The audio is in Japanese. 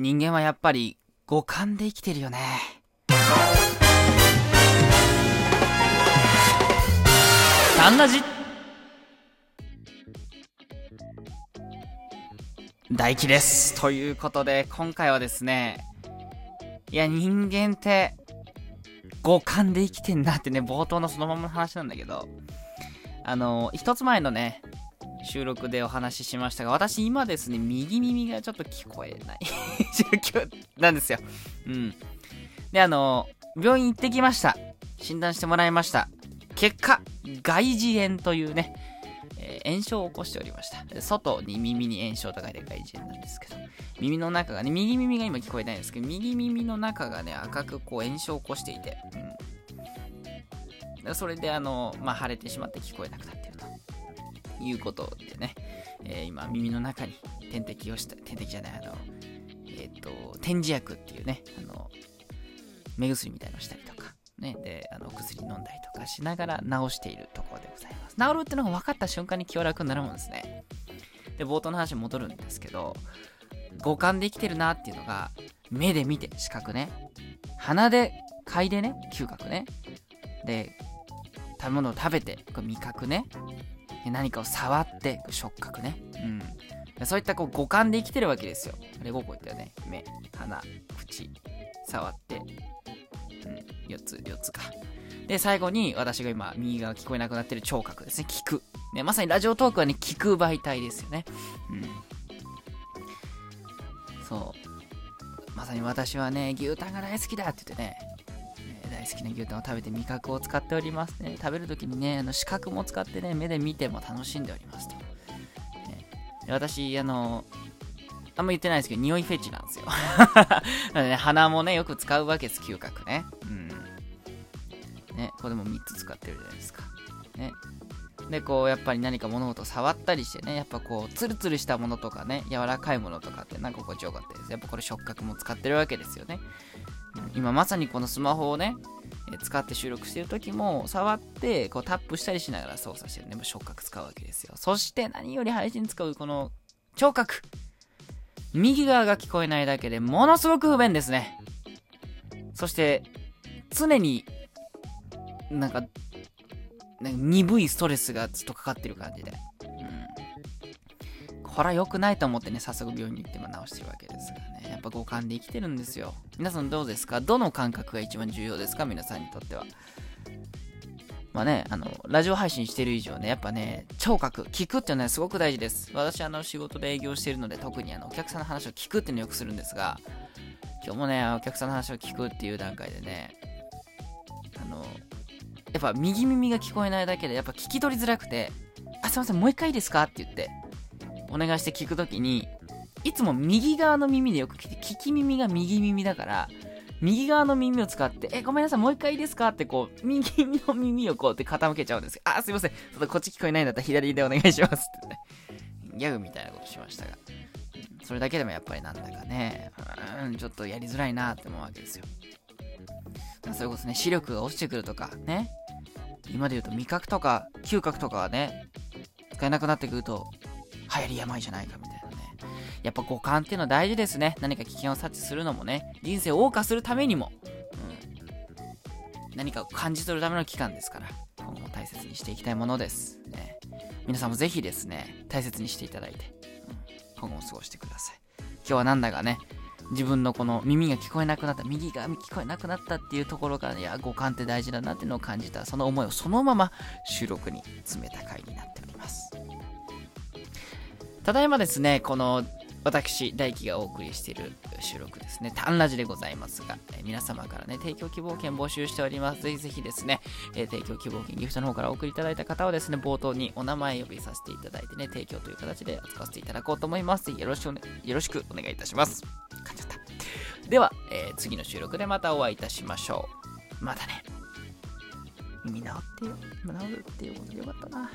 人間はやっぱり五感で生きてるよね。タンラジ大輝です。ということで、今回はですね、いや、人間って、五感で生きてんなってね、冒頭のそのままの話なんだけど、あの、一つ前のね、収録でお話ししましたが、私今ですね、右耳がちょっと聞こえない 状況なんですよ。うん。で、あの、病院行ってきました。診断してもらいました。結果、外耳炎というね、えー炎症を起こしておりました。外に耳に炎症と書いて外耳炎なんですけど、耳の中がね、右耳が今聞こえないんですけど、右耳の中がね、赤くこう炎症を起こしていて、うん。それであの、まあ、腫れてしまって聞こえなくなっていうことでね、えー今耳の中に点滴をした、点滴じゃない、あの、えっ、と、点耳薬っていうね、あの、目薬みたいのをしたりとか、ね、で、あの、薬飲んだりとかしながら治しているところでございます。治るってのが分かった瞬間に気は楽になるもんですね。で、冒頭の話に戻るんですけど、五感で生きてるなっていうのが、目で見て、視覚ね。鼻で嗅いでね、嗅覚ね。で、食べ物を食べて、これ味覚ね。何かを触って、触覚ね。うん。そういったこう五感で生きてるわけですよ。あれ5個言ったよね。目、鼻、口、触って、うん、4つ、4つか。で、最後に私が今、右側聞こえなくなってる聴覚ですね。聞く。ね、まさにラジオトークはね、聞く媒体ですよね。うん。そう。まさに私はね、牛タンが大好きだって言ってね、好きな牛タンを食べて味覚を使っておりますね。食べるときにね、あの視覚も使ってね、目で見ても楽しんでおりますと。ね私、あの、あんま言ってないですけど、匂いフェチなんですよ。でね、鼻もね、よく使うわけです、嗅覚ね。うん。ね、これも3つ使ってるじゃないですか。ね。で、こう、やっぱり何か物事を触ったりしてね、やっぱこう、ツルツルしたものとかね、柔らかいものとかって、なんか心地よかったです。やっぱこれ触覚も使ってるわけですよね。今まさにこのスマホをね、使って収録してる時も、触って、こうタップしたりしながら操作してるね、も触覚使うわけですよ。そして何より配信使うこの聴覚。右側が聞こえないだけでものすごく不便ですね。そして、常に、なんか、なんか鈍いストレスがずっとかかってる感じで。うん。これは良くないと思ってね、早速病院に行っても直してるわけですがね。やっぱ五感で生きてるんですよ。皆さんどうですか？どの感覚が一番重要ですか？皆さんにとっては。まあね、あの、ラジオ配信してる以上ね、やっぱね、聴覚、聞くっていうのはすごく大事です。私、あの、仕事で営業してるので、特にあの、お客さんの話を聞くっていうのをよくするんですが、今日もね、お客さんの話を聞くっていう段階でね、あの、やっぱ右耳が聞こえないだけで、やっぱ聞き取りづらくて、あ、すいません、もう一回いいですか？って言って、お願いして聞くときに、いつも右側の耳でよく聞いて、聞き耳が右耳だから、右側の耳を使って、え、ごめんなさい、もう一回いいですかってこう、右の耳をこうって傾けちゃうんです。あ、すいません、ちょっとこっち聞こえないんだったら左でお願いしますってね。ギャグみたいなことしましたが。それだけでもやっぱりなんだかね、うん、ちょっとやりづらいなって思うわけですよ。それこそね、視力が落ちてくるとか、ね。今で言うと味覚とか嗅覚とかはね、使えなくなってくると、流行り病じゃないかみたいなね。やっぱ五感っていうのは大事ですね。何か危険を察知するのもね、人生を謳歌するためにも、うん、何かを感じ取るための期間ですから、今後も大切にしていきたいものです。ね、皆さんもぜひですね、大切にしていただいて、うん、今後も過ごしてください。今日はなんだかね、自分のこの耳が聞こえなくなった、右側聞こえなくなったっていうところから、いや、五感って大事だなっていうのを感じた、その思いをそのまま収録に詰めた回になっております。ただいまですね、この私、大輝がお送りしている収録ですね、タンラジでございますが、え皆様からね、提供希望券募集しております。ぜひぜひですね、えー提供希望券ギフトの方からお送りいただいた方はですね、冒頭にお名前呼びさせていただいてね、提供という形で扱わせていただこうと思います。ぜひよろしくお,、ね、よろしくお願いいたします。噛んじゃった。では、えー次の収録でまたお会いいたしましょう。またね。耳治ってよ、治るっていうことでよかったな。